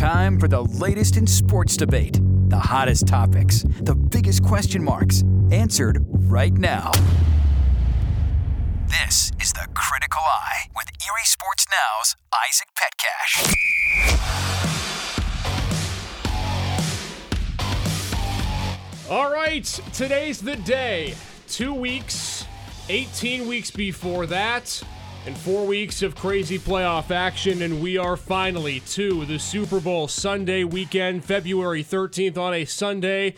time for the latest in sports debate, the hottest topics, the biggest question marks, answered right now. This is the Critical Eye with Erie Sports Now's Isaac Petcash. All right, today's the day. Two weeks, 18 weeks before that, and four weeks of crazy playoff action, and we are finally to the Super Bowl Sunday weekend, February 13th on a Sunday.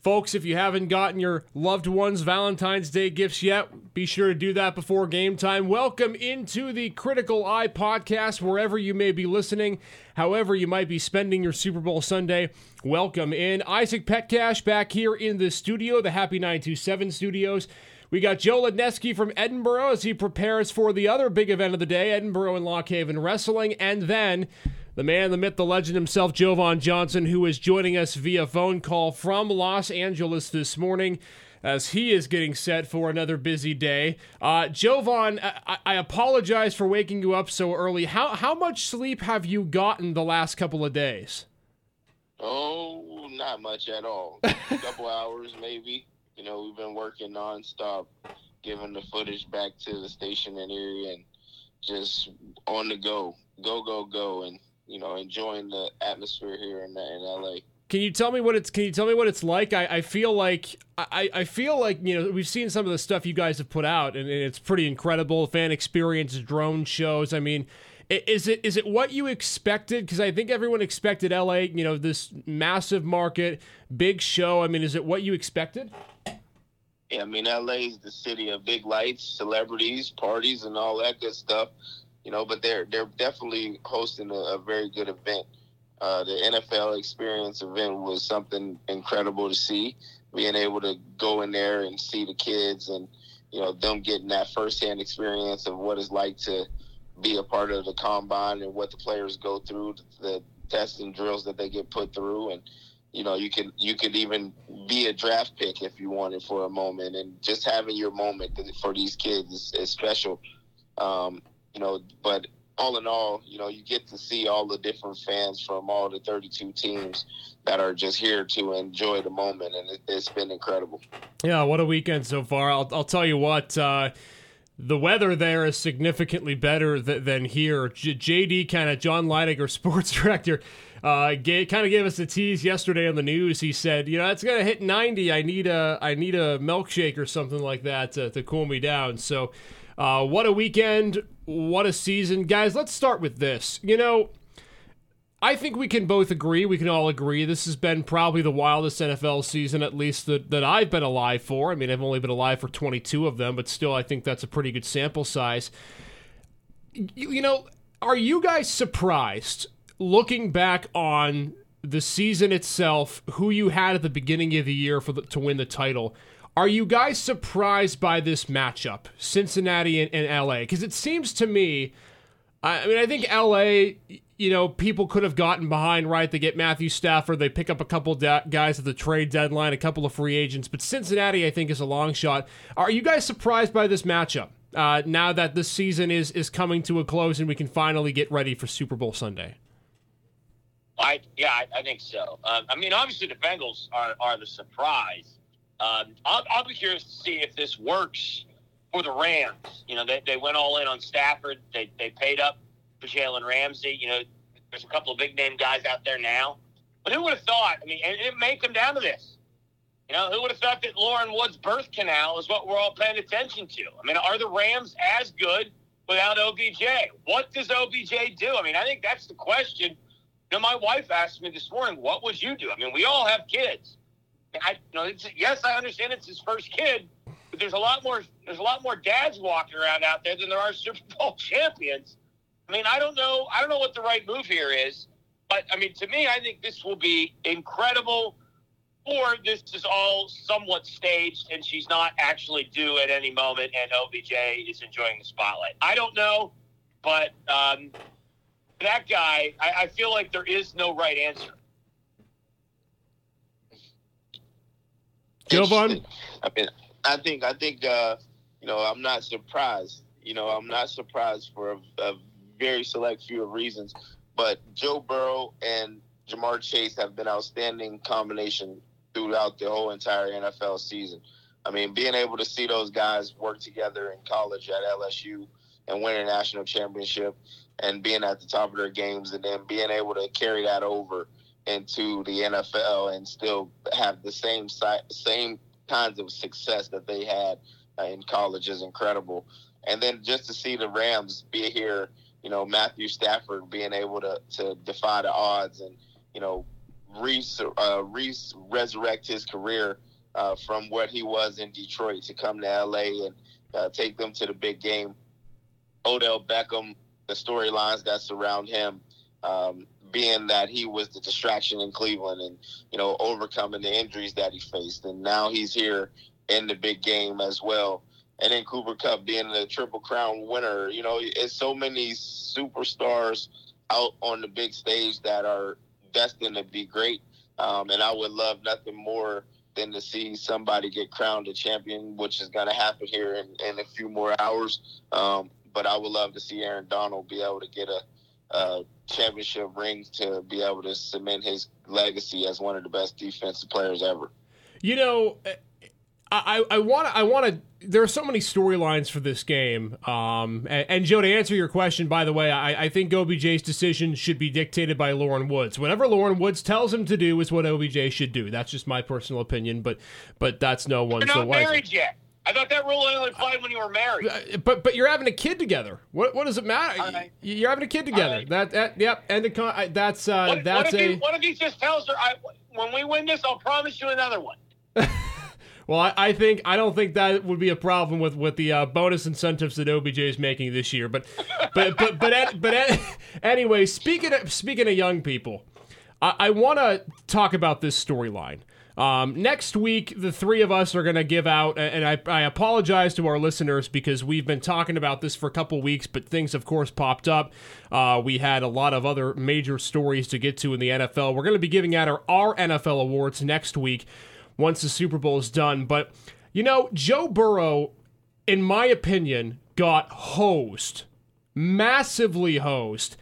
Folks, if you haven't gotten your loved ones Valentine's Day gifts yet, be sure to do that before game time. Welcome into the Critical Eye podcast, wherever you may be listening, however you might be spending your Super Bowl Sunday. Welcome in. Isaac Petcash back here in the studio, the Happy 927 studios. We got Joe Ledneski from Edinboro as he prepares for the other big event of the day, Edinboro and Lock Haven Wrestling. And then the man, the myth, the legend himself, Jovan Johnson, who is joining us via phone call from Los Angeles this morning as he is getting set for another busy day. Uh, Jovan, I-, I apologize for waking you up so early. How, how much sleep have you gotten the last couple of days? Oh, not much at all. A couple hours, maybe. You know, we've been working nonstop, giving the footage back to the station and area, and just on the go, go, go, go, and you know, enjoying the atmosphere here in, in LA. Can you tell me what it's? Can you tell me what it's like? I, I feel like I, I feel like you know we've seen some of the stuff you guys have put out, and, and it's pretty incredible. Fan experience, drone shows. I mean, is it is it what you expected? Because I think everyone expected LA. You know, this massive market, big show. I mean, is it what you expected? Yeah, I mean, LA is the city of big lights, celebrities, parties, and all that good stuff. You know, but they're they're definitely hosting a, a very good event. Uh, the NFL experience event was something incredible to see. Being able to go in there and see the kids and you know them getting that firsthand experience of what it's like to be a part of the combine and what the players go through, the tests and drills that they get put through, and you know you can you could even be a draft pick if you wanted for a moment. And just having your moment for these kids is, is special. Um, you know but all in all you know you get to see all the different fans from all the 32 teams that are just here to enjoy the moment. And it, has been incredible. Yeah what a weekend so far. I'll, I'll tell you what uh, the weather there is significantly better th- than here. J- JD kind of John Leidiger, sports director, uh, kind of gave us a tease yesterday on the news. He said, "You know, it's gonna hit 90. I need a I need a milkshake or something like that to, to cool me down." So, uh, what a weekend! What a season, guys. Let's start with this. You know. I think we can both agree, we can all agree, this has been probably the wildest NFL season, at least that, that I've been alive for. I mean, I've only been alive for 22 of them, but still, I think that's a pretty good sample size. You, you know, are you guys surprised looking back on the season itself, who you had at the beginning of the year for the, to win the title? Are you guys surprised by this matchup, Cincinnati and, and LA? Because it seems to me, I mean, I think LA you know, people could have gotten behind, right? They get Matthew Stafford, they pick up a couple da- guys at the trade deadline, a couple of free agents, but Cincinnati, I think, is a long shot. Are you guys surprised by this matchup uh, now that this season is is coming to a close and we can finally get ready for Super Bowl Sunday? I yeah, I, I think so. Um, I mean, obviously the Bengals are are the surprise. Um, I'll, I'll be curious to see if this works for the Rams. You know, they, they went all in on Stafford. They they paid up for Jalen Ramsey. You know, there's a couple of big name guys out there now. But who would have thought? I mean, it, it may come down to this. You know, who would have thought that Lauren Wood's birth canal is what we're all paying attention to? I mean, are the Rams as good without OBJ? What does OBJ do? I mean, I think that's the question. You know, my wife asked me this morning, "What would you do?" I mean, we all have kids. I, you know, yes, I understand it's his first kid, but there's a lot more. There's a lot more dads walking around out there than there are Super Bowl champions. I mean, I don't know. I don't know what the right move here is, but I mean, to me, I think this will be incredible. Or this is all somewhat staged, and she's not actually due at any moment, and OBJ is enjoying the spotlight. I don't know, but um, that guy, I, I feel like there is no right answer. Jovan? I mean, I think I think uh, you know I'm not surprised. You know, I'm not surprised for a, a very select few of reasons. But Joe Burrow and Ja'Marr Chase have been outstanding combination throughout the whole entire NFL season. I mean, being able to see those guys work together in college at LSU and win a national championship and being at the top of their games and then being able to carry that over into the NFL and still have the same same kinds of success that they had uh, in college is incredible. And then just to see the Rams be here, you know, Matthew Stafford being able to, to defy the odds and, you know, re, uh, re- resurrect his career uh, from what he was in Detroit to come to LA and uh, take them to the big game. Odell Beckham, the storylines that surround him, um, being that he was the distraction in Cleveland and you know overcoming the injuries that he faced, and now he's here in the big game as well. And then Cooper Kupp being the Triple Crown winner, you know, it's so many superstars out on the big stage that are destined to be great. Um, and I would love nothing more than to see somebody get crowned a champion, which is going to happen here in, in, a few more hours. Um, but I would love to see Aaron Donald be able to get a uh, championship ring to be able to cement his legacy as one of the best defensive players ever. You know, I I want to I want to. There are so many storylines for this game. Um, and, and, Joe, to answer your question, by the way, I, I think OBJ's decision should be dictated by Lauren Woods. Whatever Lauren Woods tells him to do is what OBJ should do. That's just my personal opinion, but but that's no one. You're not married yet. I thought that rule only applied when you were married. Uh, but but you're having a kid together. What what does it matter? Right. You're having a kid together. Right. That that yep. And the con- that's uh what, that's what a. He, what if he just tells her, I, when we win this, I'll promise you another one. well, I, I, think I don't think that would be a problem with with the uh, bonus incentives that OBJ is making this year. But but but but but, anyway, speaking of, speaking of young people, I, I want to talk about this storyline. Um, next week, the three of us are going to give out, and I, I, apologize to our listeners because we've been talking about this for a couple weeks, but things, of course, popped up. Uh, we had a lot of other major stories to get to in the NFL. We're going to be giving out our, our NFL awards next week once the Super Bowl is done. But, you know, Joe Burrow, in my opinion, got hosed, massively hosed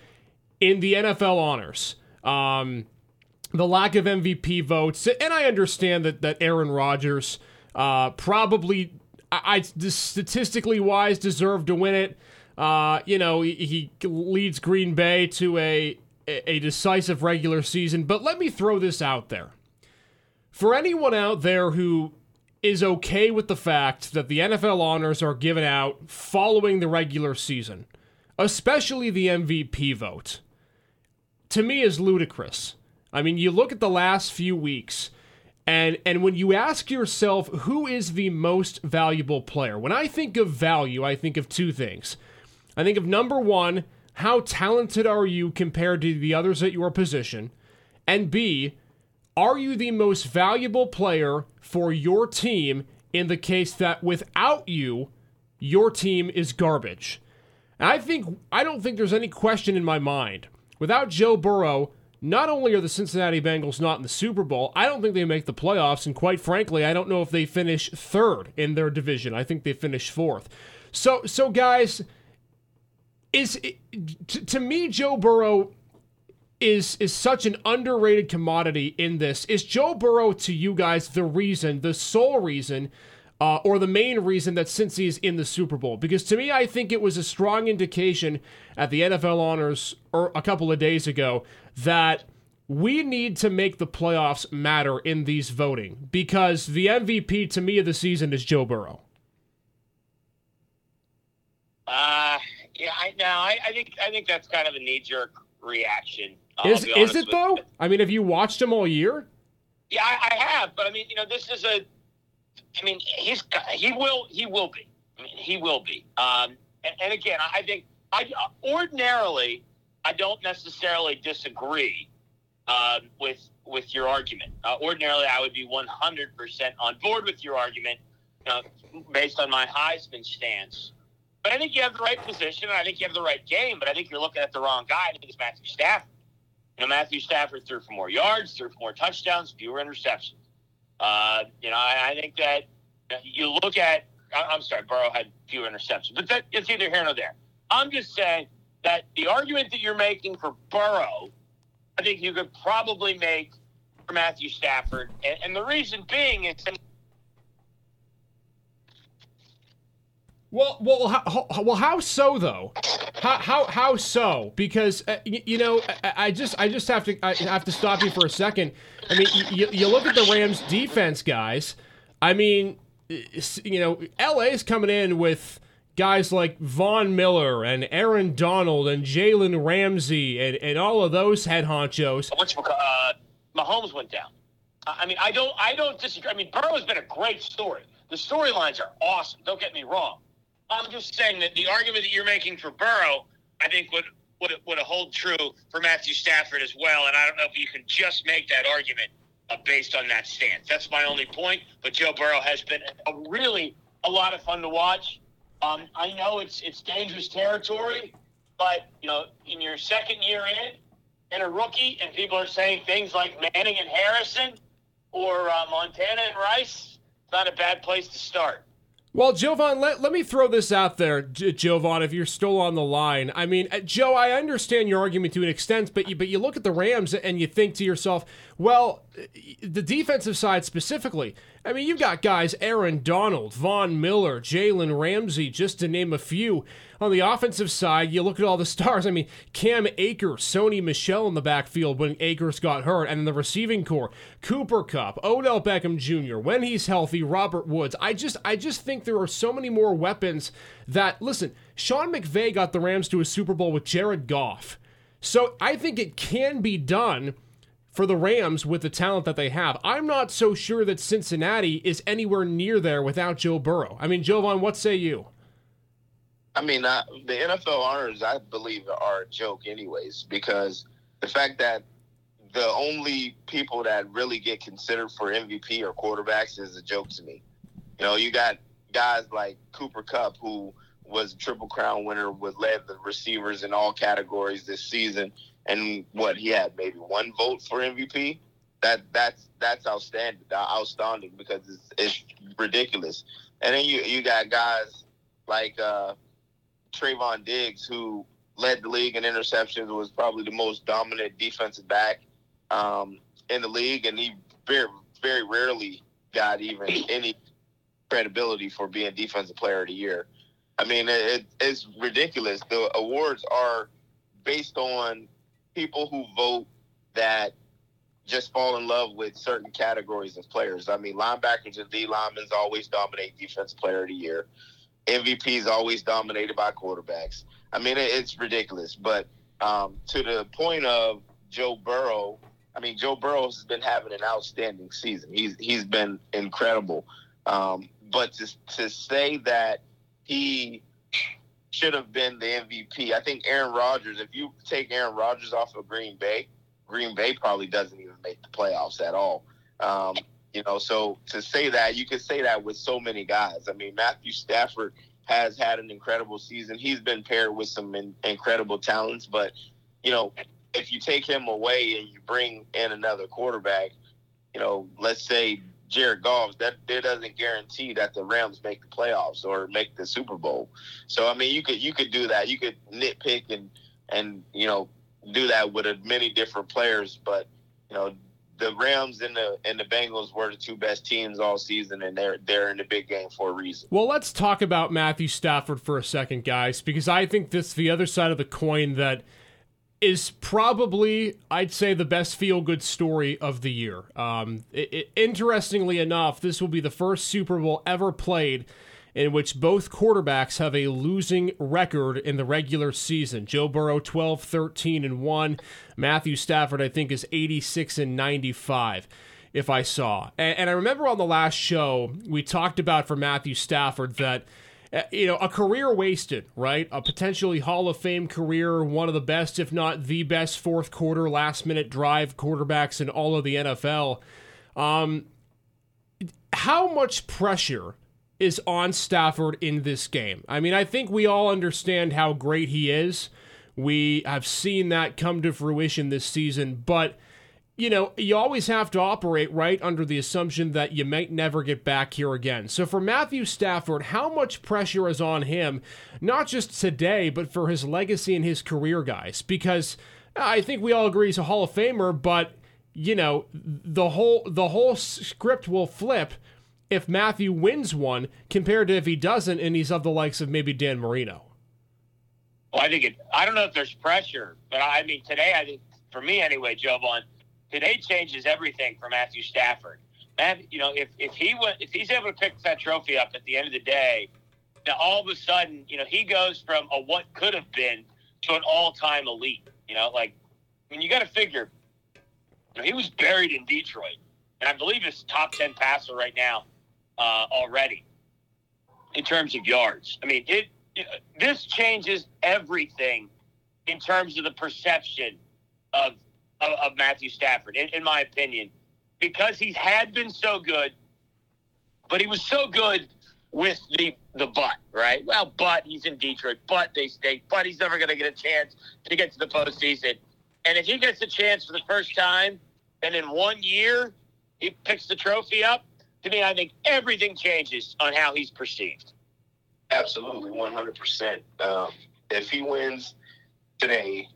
in the NFL honors. Um, the lack of MVP votes, and I understand that that Aaron Rodgers uh, probably, I, I statistically wise, deserved to win it. Uh, you know, he, he, leads Green Bay to a a decisive regular season. But let me throw this out there for anyone out there who is okay with the fact that the NFL honors are given out following the regular season, especially the MVP vote. To me, is ludicrous. I mean, you look at the last few weeks, and and when you ask yourself who is the most valuable player, when I think of value, I think of two things. I think of number one, how talented are you compared to the others at your position? And B, are you the most valuable player for your team in the case that without you, your team is garbage? And I think I don't think there's any question in my mind. Without Joe Burrow, not only are the Cincinnati Bengals not in the Super Bowl, I don't think they make the playoffs. And quite frankly, I don't know if they finish third in their division. I think they finish fourth. So, so guys, is to, to me, Joe Burrow is is such an underrated commodity in this. Is Joe Burrow to you guys the reason, the sole reason uh, or the main reason that Cincy is in the Super Bowl. Because to me, I think it was a strong indication at the NFL Honors or a couple of days ago that we need to make the playoffs matter in these voting because the MVP to me of the season is Joe Burrow. Uh, yeah, I, I, I think I think that's kind of a knee jerk reaction. Is is it though? I mean, have you watched him all year? Yeah, I, I have, but I mean, you know, this is a I mean, he's he will he will be. I mean, he will be. Um, and, and, again, I think I ordinarily I don't necessarily disagree uh, with with your argument. Uh, ordinarily, I would be 100 percent on board with your argument uh, based on my Heisman stance. But I think you have the right position, and I think you have the right game. But I think you're looking at the wrong guy. I think it's Matthew Stafford. You know, Matthew Stafford threw for more yards, threw for more touchdowns, fewer interceptions. Uh, you know, I, I, think that you look at. I'm sorry, Burrow had fewer interceptions, but that, it's either here or there. I'm just saying that the argument that you're making for Burrow, I think you could probably make for Matthew Stafford. And, and the reason being is Well, well, how, well, how so though? How how, how so? Because uh, you, you, know, I, I, just I just have to I have to stop you for a second. I mean, you, you look at the Rams' defense, guys. I mean, you know, LA's coming in with guys like Von Miller and Aaron Donald and Jalen Ramsey and, and all of those head honchos. Which uh, Mahomes went down. I mean, I don't I don't disagree. I mean, Burrow's been a great story. The storylines are awesome. Don't get me wrong. I'm just saying that the argument that you're making for Burrow, I think would would would hold true for Matthew Stafford as well. And I don't know if you can just make that argument uh, based on that stance. That's my only point. But Joe Burrow has been a really a lot of fun to watch. Um, I know it's it's dangerous territory, but you know, in your second year in, and a rookie, and people are saying things like Manning and Harrison or uh, Montana and Rice. It's not a bad place to start. Well, Jovan, let, let me throw this out there, Jovan, if you're still on the line. I mean, uh, Joe, I understand your argument to an extent, but you, but you look at the Rams and you think to yourself, well, the defensive side specifically, I mean, you've got guys Aaron Donald, Von Miller, Jalen Ramsey, just to name a few. On the offensive side, you look at all the stars. I mean, Cam Akers, Sony Michel in the backfield when Akers got hurt, and in the receiving corps, Cooper Kupp, Odell Beckham Jr. When he's healthy, Robert Woods. I just, I just think there are so many more weapons that. Listen, Sean McVay got the Rams to a Super Bowl with Jared Goff, so I think it can be done for the Rams with the talent that they have. I'm not so sure that Cincinnati is anywhere near there without Joe Burrow. I mean, Jovan, what say you? I mean, uh, the NFL honors, I believe, are a joke, anyways, because the fact that the only people that really get considered for MVP or quarterbacks is a joke to me. You know, you got guys like Cooper Kupp, who was a Triple Crown winner, with led the receivers in all categories this season and what he had maybe one vote for MVP. That that's that's outstanding, outstanding because it's, it's ridiculous. And then you you got guys like uh, Trevon Diggs who led the league in interceptions, was probably the most dominant defensive back um, in the league, and he very very rarely got even any credibility for being defensive player of the year. I mean, it, it's ridiculous. The awards are based on people who vote that just fall in love with certain categories of players. I mean, linebackers and D linemen always dominate defensive player of the year. MVPs always dominated by quarterbacks. I mean, it's ridiculous. But um, to the point of Joe Burrow, I mean, Joe Burrow has been having an outstanding season. He's he's been incredible. Um, but to to say that he should have been the MVP. I think Aaron Rodgers, if you take Aaron Rodgers off of Green Bay, Green Bay probably doesn't even make the playoffs at all. Um, you know, so to say that, you could say that with so many guys. I mean, Matthew Stafford has had an incredible season. He's been paired with some in, incredible talents, but you know, if you take him away and you bring in another quarterback, you know, let's say Jared Goff, that that doesn't guarantee that the Rams make the playoffs or make the Super Bowl. So I mean, you could you could do that. You could nitpick and and you know do that with many different players, but you know the Rams and the and the Bengals were the two best teams all season, and they're they're in the big game for a reason. Well, let's talk about Matthew Stafford for a second, guys, because I think this the other side of the coin that is probably, I'd say, the best feel good story of the year. Um, it, it, interestingly enough, this will be the first Super Bowl ever played in which both quarterbacks have a losing record in the regular season. Joe Burrow 12 13 and 1. Matthew Stafford I think is 86 and 95 if I saw. And, and I remember on the last show we talked about for Matthew Stafford that you know, a career wasted, right? A potentially Hall of Fame career, one of the best, if not the best, fourth quarter, last minute drive quarterbacks in all of the NFL. Um, how much pressure is on Stafford in this game? I mean, I think we all understand how great he is. We have seen that come to fruition this season, but you know, you always have to operate right under the assumption that you might never get back here again. So for Matthew Stafford, how much pressure is on him, not just today, but for his legacy and his career, guys? Because I think we all agree he's a Hall of Famer, but you know, the whole the whole script will flip if Matthew wins one compared to if he doesn't and he's of the likes of maybe Dan Marino. Well, I think it. I don't know if there's pressure, but I mean today, I think for me anyway, Jovan, today changes everything for Matthew Stafford. And you know, if if he went, if he's able to pick that trophy up at the end of the day, now all of a sudden, you know, he goes from a what could have been to an all-time elite. You know, like I mean, you got to figure. You know, he was buried in Detroit, and I believe he's top ten passer right now uh, already in terms of yards. I mean, it, it this changes everything in terms of the perception of of, of Matthew Stafford, in, in my opinion, because he had been so good, but he was so good with the the butt, right? Well, but he's in Detroit, but they stay, but he's never going to get a chance to get to the postseason. And if he gets a chance for the first time, and in one year he picks the trophy up, to me, I think everything changes on how he's perceived. Absolutely, one hundred percent. Um, if he wins today,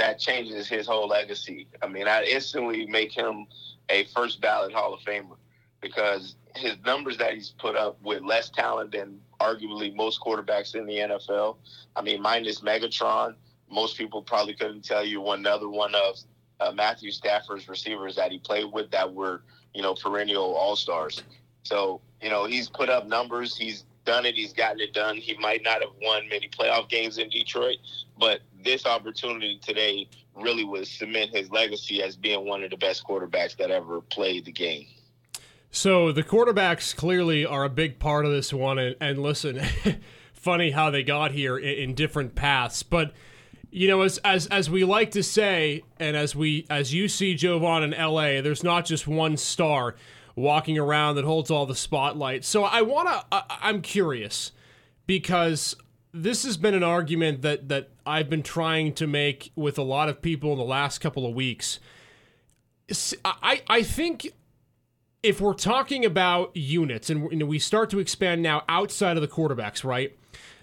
that changes his whole legacy. I mean, I instantly make him a first ballot Hall of Famer because his numbers that he's put up with less talent than arguably most quarterbacks in the NFL. I mean, minus Megatron, most people probably couldn't tell you another one of uh, Matthew Stafford's receivers that he played with that were, you know, perennial all stars. So, you know, he's put up numbers. He's done it. He's gotten it done. He might not have won many playoff games in Detroit, but this opportunity today really would cement his legacy as being one of the best quarterbacks that ever played the game. So the quarterbacks clearly are a big part of this one, and, and listen, funny how they got here in, in different paths, but you know, as as as we like to say, and as we as you see Jovan in L.A., there's not just one star walking around that holds all the spotlight. So I want to. I'm curious because this has been an argument that that I've been trying to make with a lot of people in the last couple of weeks. I I think if we're talking about units and we start to expand now outside of the quarterbacks, right?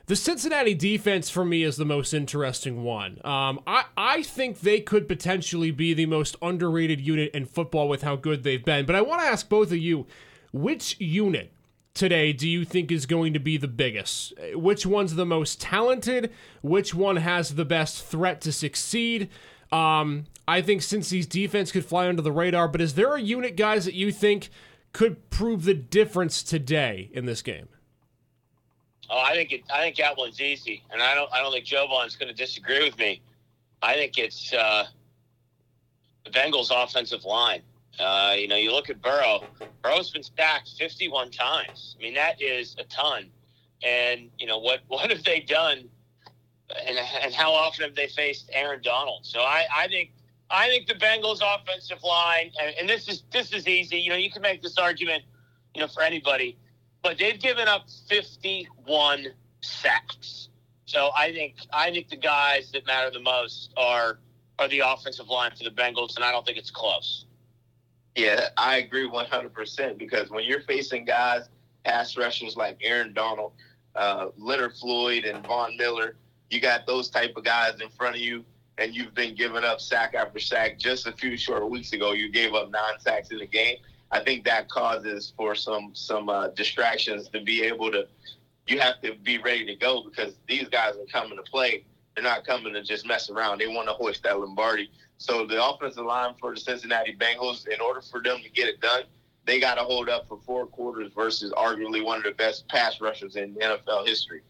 The Cincinnati defense for me is the most interesting one. Um, I, I think they could potentially be the most underrated unit in football with how good they've been. But I want to ask both of you which unit today do you think is going to be the biggest? Which one's the most talented? Which one has the best threat to succeed? Um, I think Cincy's defense could fly under the radar, but is there a unit, guys, that you think could prove the difference today in this game? Oh, I think it, I think that one's easy, and I don't I don't think Jovan's going to disagree with me. I think it's uh, the Bengals' offensive line. Uh, you know, you look at Burrow. Burrow's been sacked 51 times. I mean, that is a ton. And you know what? What have they done? And, and how often have they faced Aaron Donald? So I, I think I think the Bengals' offensive line, and, and this is this is easy. You know, you can make this argument, you know, for anybody but they've given up 51 sacks. So I think I think the guys that matter the most are are the offensive line for the Bengals, and I don't think it's close. Yeah, I agree 100% because when you're facing guys, pass rushers like Aaron Donald, uh, Leonard Floyd, and Von Miller, you got those type of guys in front of you, and you've been giving up sack after sack. Just a few short weeks ago, you gave up nine sacks in the game. I think that causes for some some uh, distractions to be able to. You have to be ready to go because these guys are coming to play. They're not coming to just mess around. They want to hoist that Lombardi. So the offensive line for the Cincinnati Bengals, in order for them to get it done, they got to hold up for four quarters versus arguably one of the best pass rushers in NFL history.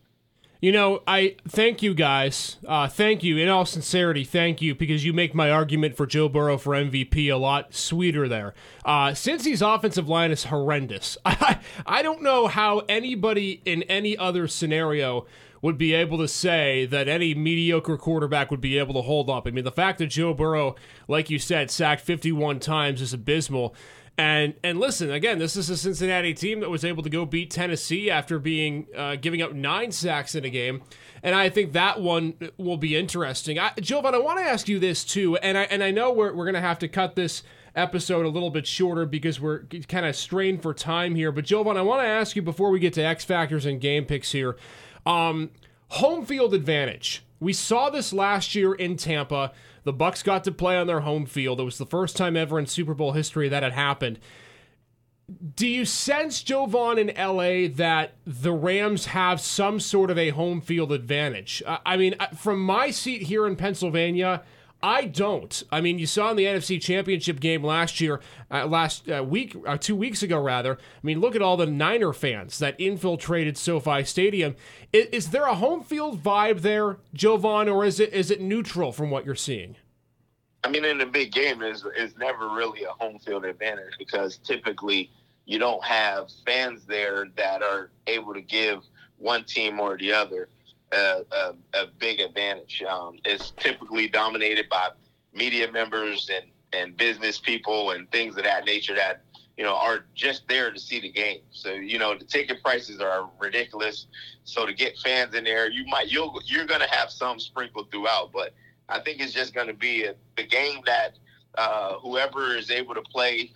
You know, I thank you guys. Uh, thank you. In all sincerity, thank you because you make my argument for Joe Burrow for MVP a lot sweeter there. Uh, Cincy's offensive line is horrendous. I, I don't know how anybody in any other scenario would be able to say that any mediocre quarterback would be able to hold up. I mean, the fact that Joe Burrow, like you said, sacked 51 times is abysmal. And and listen again, this is a Cincinnati team that was able to go beat Tennessee after being uh, giving up nine sacks in a game, and I think that one will be interesting. I, Jovan, I want to ask you this too, and I and I know we're we're gonna have to cut this episode a little bit shorter because we're kind of strained for time here. But Jovan, I want to ask you before we get to X factors and game picks here, um, home field advantage. We saw this last year in Tampa. The Bucs got to play on their home field. It was the first time ever in Super Bowl history that had happened. Do you sense, Jovan, in LA that the Rams have some sort of a home field advantage? I mean, from my seat here in Pennsylvania, I don't. I mean, you saw in the NFC Championship game last year, uh, last uh, week, uh, two weeks ago, rather. I mean, look at all the Niner fans that infiltrated SoFi Stadium. Is, is there a home field vibe there, Jovan, or is it is it neutral from what you're seeing? I mean, in a big game, is is never really a home field advantage because typically you don't have fans there that are able to give one team or the other a, a, a big advantage. Um, it's typically dominated by media members and, and business people and things of that nature that you know are just there to see the game. So you know the ticket prices are ridiculous. So to get fans in there, you might you'll you're going to have some sprinkled throughout, but I think it's just going to be a, the game that uh, whoever is able to play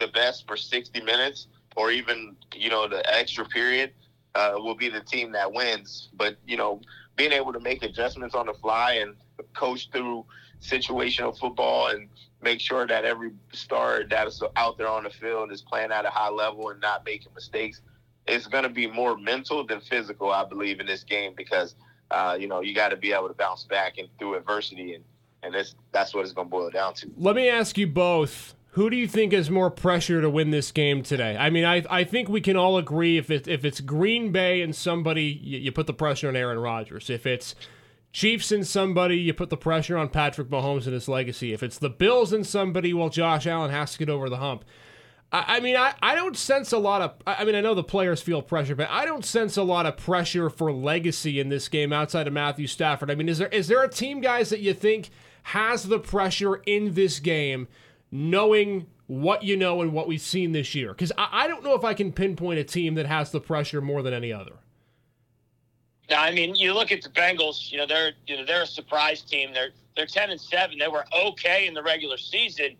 the best for 60 minutes or even you know the extra period uh, will be the team that wins. But you know, being able to make adjustments on the fly and coach through situational football and make sure that every star that is out there on the field is playing at a high level and not making mistakes. It's going to be more mental than physical, I believe, in this game because uh, you know you got to be able to bounce back and through adversity, and and this that's what it's going to boil down to. Let me ask you both who do you think has more pressure to win this game today? I mean, I, I think we can all agree if it, if it's Green Bay and somebody, you, you put the pressure on Aaron Rodgers. If it's Chiefs and somebody, you put the pressure on Patrick Mahomes and his legacy. If it's the Bills and somebody, well, Josh Allen has to get over the hump. I, I mean, I, I don't sense a lot of. I mean, I know the players feel pressure, but I don't sense a lot of pressure for legacy in this game outside of Matthew Stafford. I mean, is there is there a team, guys, that you think has the pressure in this game? Knowing what you know and what we've seen this year? Because I, I, don't know if I can pinpoint a team that has the pressure more than any other. I mean, you look at the Bengals. You know, they're you know they're a surprise team. They're they're ten and seven. They were okay in the regular season,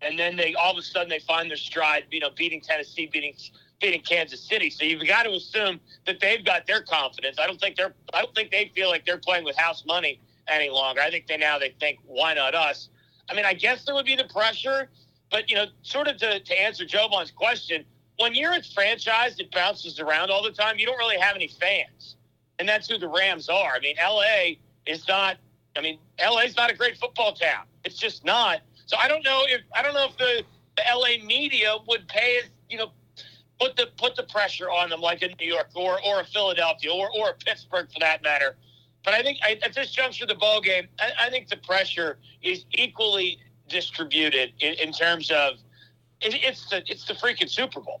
and then they all of a sudden they find their stride. You know, beating Tennessee, beating beating Kansas City. So you've got to assume that they've got their confidence. I don't think they're. I don't think they feel like they're playing with house money any longer. I think they now they think, why not us? I mean, I guess there would be the pressure, but you know, sort of to, to answer Jovan's question, when you're a franchise that bounces around all the time, you don't really have any fans, and that's who the Rams are. I mean, LA is not. I mean, LA is not a great football town. It's just not. So I don't know if I don't know if the, the LA media would pay you know put the put the pressure on them like in New York or or a Philadelphia or or a Pittsburgh for that matter. But I think I, at this juncture of the ball game, I, I, think the pressure is equally distributed in, in terms of it, it's the it's the freaking Super Bowl.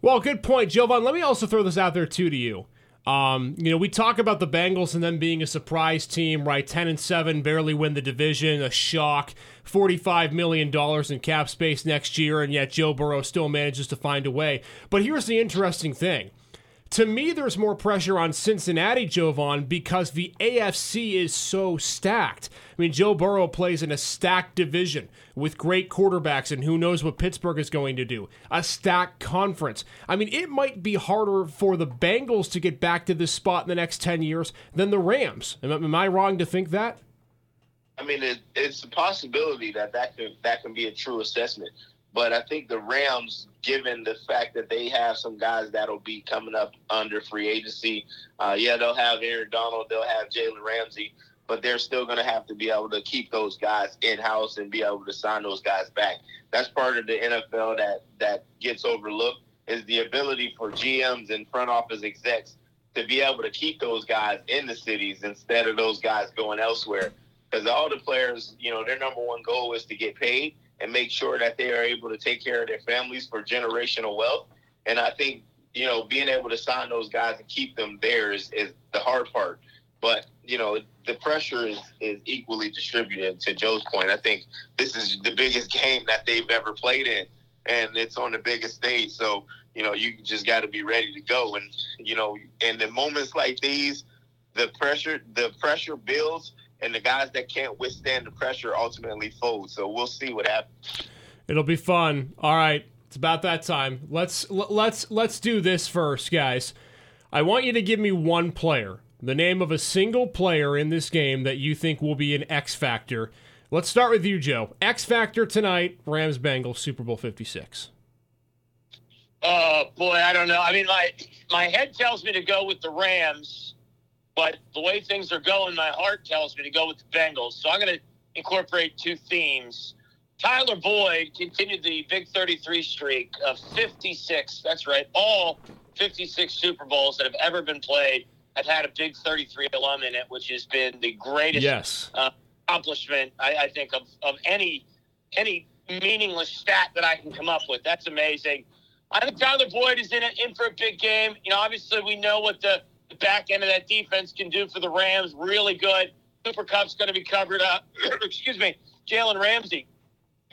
Well, good point, Jovan. Let me also throw this out there too to you. Um, you know, we talk about the Bengals and them being a surprise team, right? Ten and seven, barely win the division, a shock. $45 million in cap space next year, and yet Joe Burrow still manages to find a way. But here's the interesting thing to me, there's more pressure on Cincinnati, Jovan, because the AFC is so stacked. I mean, Joe Burrow plays in a stacked division with great quarterbacks, and who knows what Pittsburgh is going to do. A stacked conference. I mean, it might be harder for the Bengals to get back to this spot in the next 10 years than the Rams. Am, am I wrong to think that? I mean, it, it's a possibility that that can, that can be a true assessment. But I think the Rams, given the fact that they have some guys that'll be coming up under free agency, uh, yeah, they'll have Aaron Donald, they'll have Jalen Ramsey, but they're still going to have to be able to keep those guys in house and be able to sign those guys back. That's part of the NFL that that gets overlooked is the ability for GMs and front office execs to be able to keep those guys in the cities instead of those guys going elsewhere. Because all the players, you know, their number one goal is to get paid and make sure that they are able to take care of their families for generational wealth. And I think, you know, being able to sign those guys and keep them there is, is the hard part. But, you know, the pressure is, is equally distributed to Joe's point. I think this is the biggest game that they've ever played in. and it's on the biggest stage. So you know, you just got to be ready to go. And you know, in the moments like these, the pressure the pressure builds, and the guys that can't withstand the pressure ultimately fold. So we'll see what happens. It'll be fun. All right, it's about that time. Let's let's let's do this first, guys. I want you to give me one player, the name of a single player in this game that you think will be an X factor. Let's start with you, Joe. X factor tonight, Rams Bengals Super Bowl 56. Oh boy, I don't know. I mean, my my head tells me to go with the Rams, but the way things are going, my heart tells me to go with the Bengals. So I'm going to incorporate two themes. Tyler Boyd continued the big 33 streak of 56. That's right, all 56 Super Bowls that have ever been played have had a big 33 alum in it, which has been the greatest yes. uh, accomplishment I, I think of, of any any meaningless stat that I can come up with. That's amazing. I think Tyler Boyd is in it, in for a big game. You know, obviously we know what the, the back end of that defense can do for the Rams. Really good. Cooper Kupp's going to be covered up. Excuse me. Jalen Ramsey,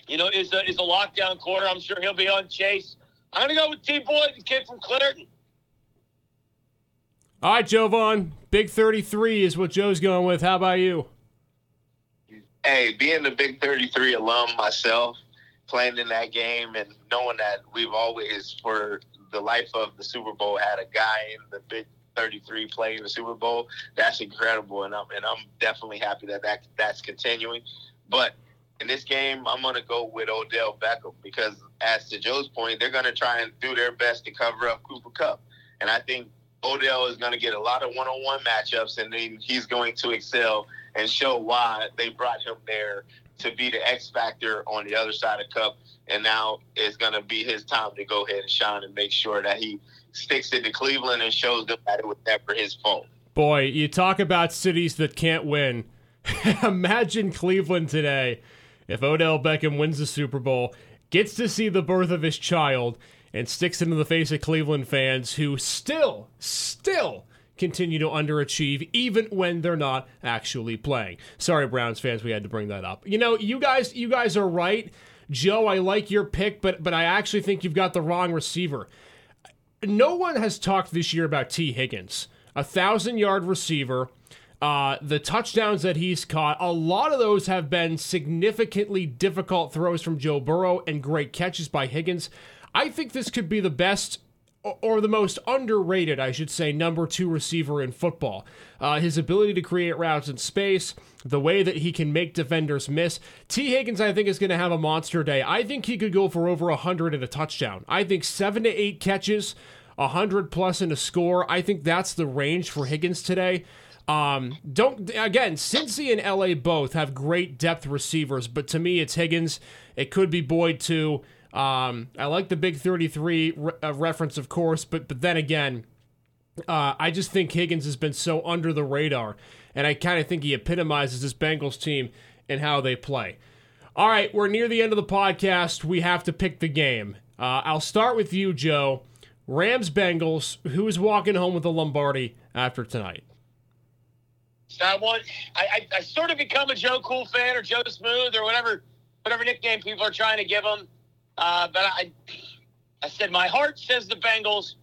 you know, is a, is a lockdown corner. I'm sure he'll be on Chase. I'm going to go with T. Boyd, the kid from Clairton. All right, Joe Jovan. Big 33 is what Joe's going with. How about you? Hey, being the Big 33 alum myself, playing in that game and knowing that we've always, for the life of the Super Bowl, had a guy in the Big 33 playing the Super Bowl, that's incredible. And I'm, and I'm definitely happy that, that that's continuing. But in this game, I'm going to go with Odell Beckham because, as to Joe's point, they're going to try and do their best to cover up Cooper Kupp, And I think Odell is going to get a lot of one-on-one matchups, and then he's going to excel and show why they brought him there to be the X factor on the other side of Kupp. And now it's going to be his time to go ahead and shine and make sure that he sticks it to Cleveland and shows them that it was never his fault. Boy, you talk about cities that can't win. Imagine Cleveland today if Odell Beckham wins the Super Bowl, gets to see the birth of his child, and sticks into the face of Cleveland fans who still, still continue to underachieve even when they're not actually playing. Sorry, Browns fans, we had to bring that up. You know, you guys, you guys are right. Joe, I like your pick, but but I actually think you've got the wrong receiver. No one has talked this year about Tee Higgins, a thousand yard receiver. Uh, the touchdowns that he's caught, a lot of those have been significantly difficult throws from Joe Burrow and great catches by Higgins. I think this could be the best or the most underrated, I should say, number two receiver in football. Uh, his ability to create routes in space, the way that he can make defenders miss. Tee Higgins, I think, is going to have a monster day. I think he could go for over 100 and a touchdown. I think seven to eight catches, 100 plus in a score. I think that's the range for Higgins today. Um, don't again, Cincy and LA both have great depth receivers, but to me, it's Higgins. It could be Boyd too. Um, I like the big 33 re- uh, reference, of course, but but then again, uh, I just think Higgins has been so under the radar, and I kind of think he epitomizes this Bengals team and how they play. All right, we're near the end of the podcast. We have to pick the game. Uh, I'll start with you, Joe. Rams Bengals. Who is walking home with the Lombardi after tonight? I want. I, I, I sort of become a Joe Cool fan or Joe Smooth or whatever whatever nickname people are trying to give him. Uh, but I, I said my heart says the Bengals,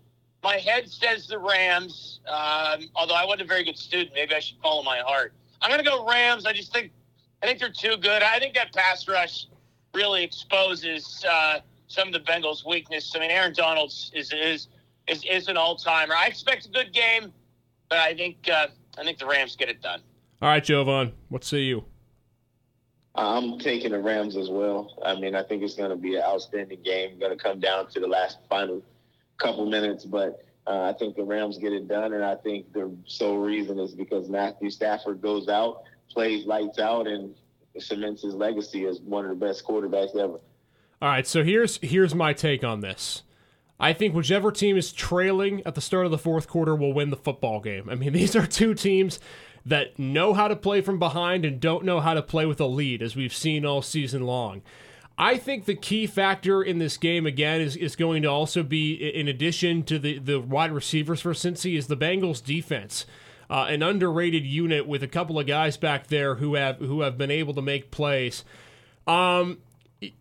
my head says the Rams. Um, although I wasn't a very good student, maybe I should follow my heart. I'm to go Rams. I just think I think they're too good. I think that pass rush really exposes uh, some of the Bengals' weakness. I mean, Aaron Donald's is is is, is an all timer. I expect a good game, but I think uh, I think the Rams get it done. All right, Jovan, what say you? I'm taking the Rams as well. I mean, I think it's going to be an outstanding game. Going to come down to the last final couple minutes, but uh, I think the Rams get it done, and I think the sole reason is because Matthew Stafford goes out, plays lights out, and cements his legacy as one of the best quarterbacks ever. All right, so here's here's my take on this. I think whichever team is trailing at the start of the fourth quarter will win the football game. I mean, these are two teams that know how to play from behind and don't know how to play with a lead, as we've seen all season long. I think the key factor in this game again is, is going to also be, in addition to the, the wide receivers for Cincy, is the Bengals defense. Uh, an underrated unit with a couple of guys back there who have who have been able to make plays. Um,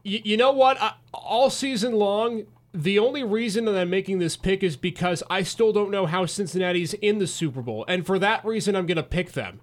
you know what? I, all season long, the only reason that I'm making this pick is because I still don't know how Cincinnati's in the Super Bowl, and for that reason, I'm going to pick them.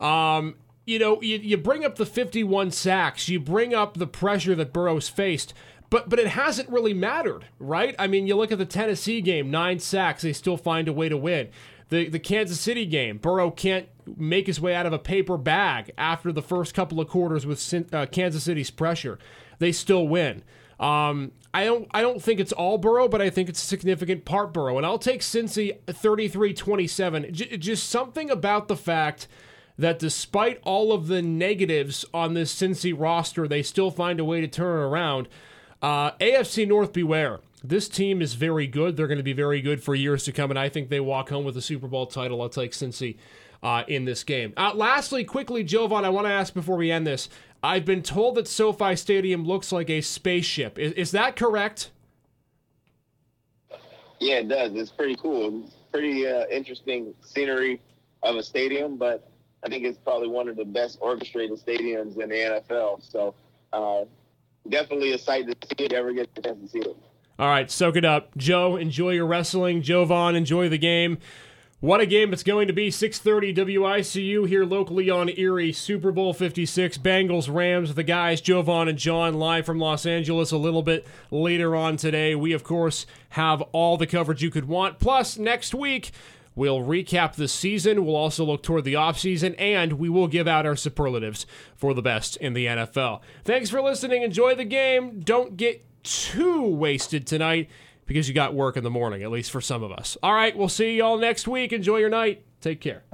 Um, you know, you, you bring up the 51 sacks, you bring up the pressure that Burrow's faced, but but it hasn't really mattered, right? I mean, you look at the Tennessee game, nine sacks, they still find a way to win. The the Kansas City game, Burrow can't make his way out of a paper bag after the first couple of quarters with uh, Kansas City's pressure. They still win. Um, I don't I don't think it's all Burrow, but I think it's a significant part Burrow. And I'll take Cincy 33-27. J- just something about the fact that despite all of the negatives on this Cincy roster, they still find a way to turn it around. Uh, AFC North, beware. This team is very good. They're going to be very good for years to come, and I think they walk home with a Super Bowl title. I'll take Cincy uh, in this game. Uh, lastly, quickly, Jovan, I want to ask before we end this. I've been told that SoFi Stadium looks like a spaceship. Is, is that correct? Yeah, it does. It's pretty cool. It's pretty uh, interesting scenery of a stadium, but I think it's probably one of the best orchestrated stadiums in the NFL. So uh, definitely a sight to see if you ever get the chance to see it. All right, soak it up. Joe, enjoy your wrestling. Jovan, enjoy the game. What a game it's going to be. 6:30 WICU here locally on Erie. Super Bowl 56. Bengals Rams. The guys Jovan and John live from Los Angeles a little bit later on today. We of course have all the coverage you could want. Plus next week We'll recap the season. We'll also look toward the offseason, and we will give out our superlatives for the best in the NFL. Thanks for listening. Enjoy the game. Don't get too wasted tonight because you got work in the morning, at least for some of us. All right, we'll see y'all next week. Enjoy your night. Take care.